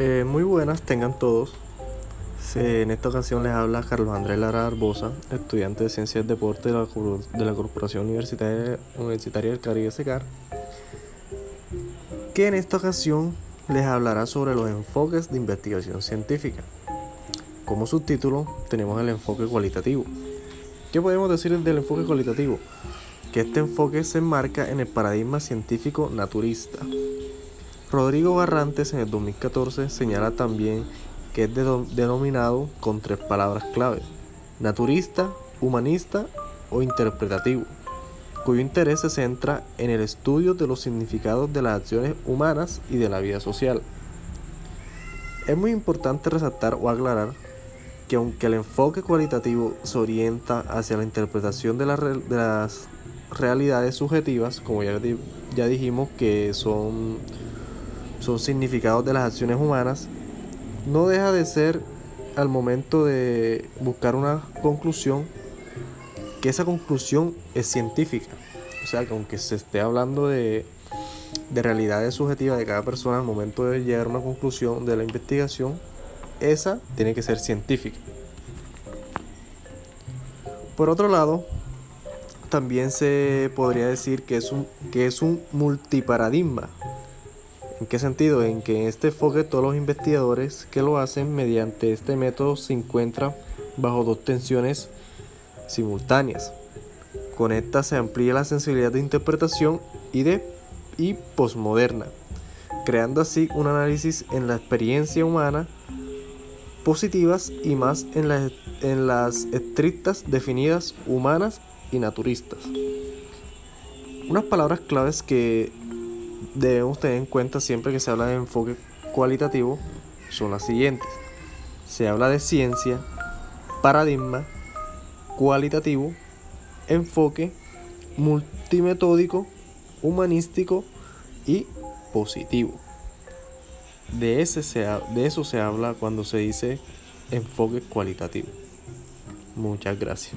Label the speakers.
Speaker 1: Eh, muy buenas, tengan todos. En esta ocasión les habla Carlos Andrés Lara Arbosa, estudiante de Ciencias de Deporte de la, de la Corporación Universitaria, Universitaria del Caribe SECAR, que en esta ocasión les hablará sobre los enfoques de investigación científica. Como subtítulo tenemos el enfoque cualitativo. ¿Qué podemos decir del enfoque cualitativo? Que este enfoque se enmarca en el paradigma científico naturista, Rodrigo Barrantes en el 2014 señala también que es denominado con tres palabras clave, naturista, humanista o interpretativo, cuyo interés se centra en el estudio de los significados de las acciones humanas y de la vida social. Es muy importante resaltar o aclarar que aunque el enfoque cualitativo se orienta hacia la interpretación de, las realidades subjetivas, como ya, ya dijimos que son son significados de las acciones humanas, no deja de ser al momento de buscar una conclusión que esa conclusión es científica. O sea, que aunque se esté hablando de, de realidades subjetivas de cada persona al momento de llegar a una conclusión de la investigación, esa tiene que ser científica. Por otro lado, también se podría decir que es un, que es un multiparadigma, ¿En qué sentido? En que en este enfoque todos los investigadores que lo hacen mediante este método se encuentran bajo dos tensiones simultáneas. Con esta se amplía la sensibilidad de interpretación y de posmoderna, creando así un análisis en la experiencia humana positivas y más en, en las estrictas definidas humanas y naturistas. Unas palabras claves que debemos tener en cuenta siempre que se habla de enfoque cualitativo son las siguientes. Se habla de ciencia, paradigma, cualitativo, enfoque, multimetódico, humanístico y positivo. De, ese de eso se habla cuando se dice enfoque cualitativo. Muchas gracias.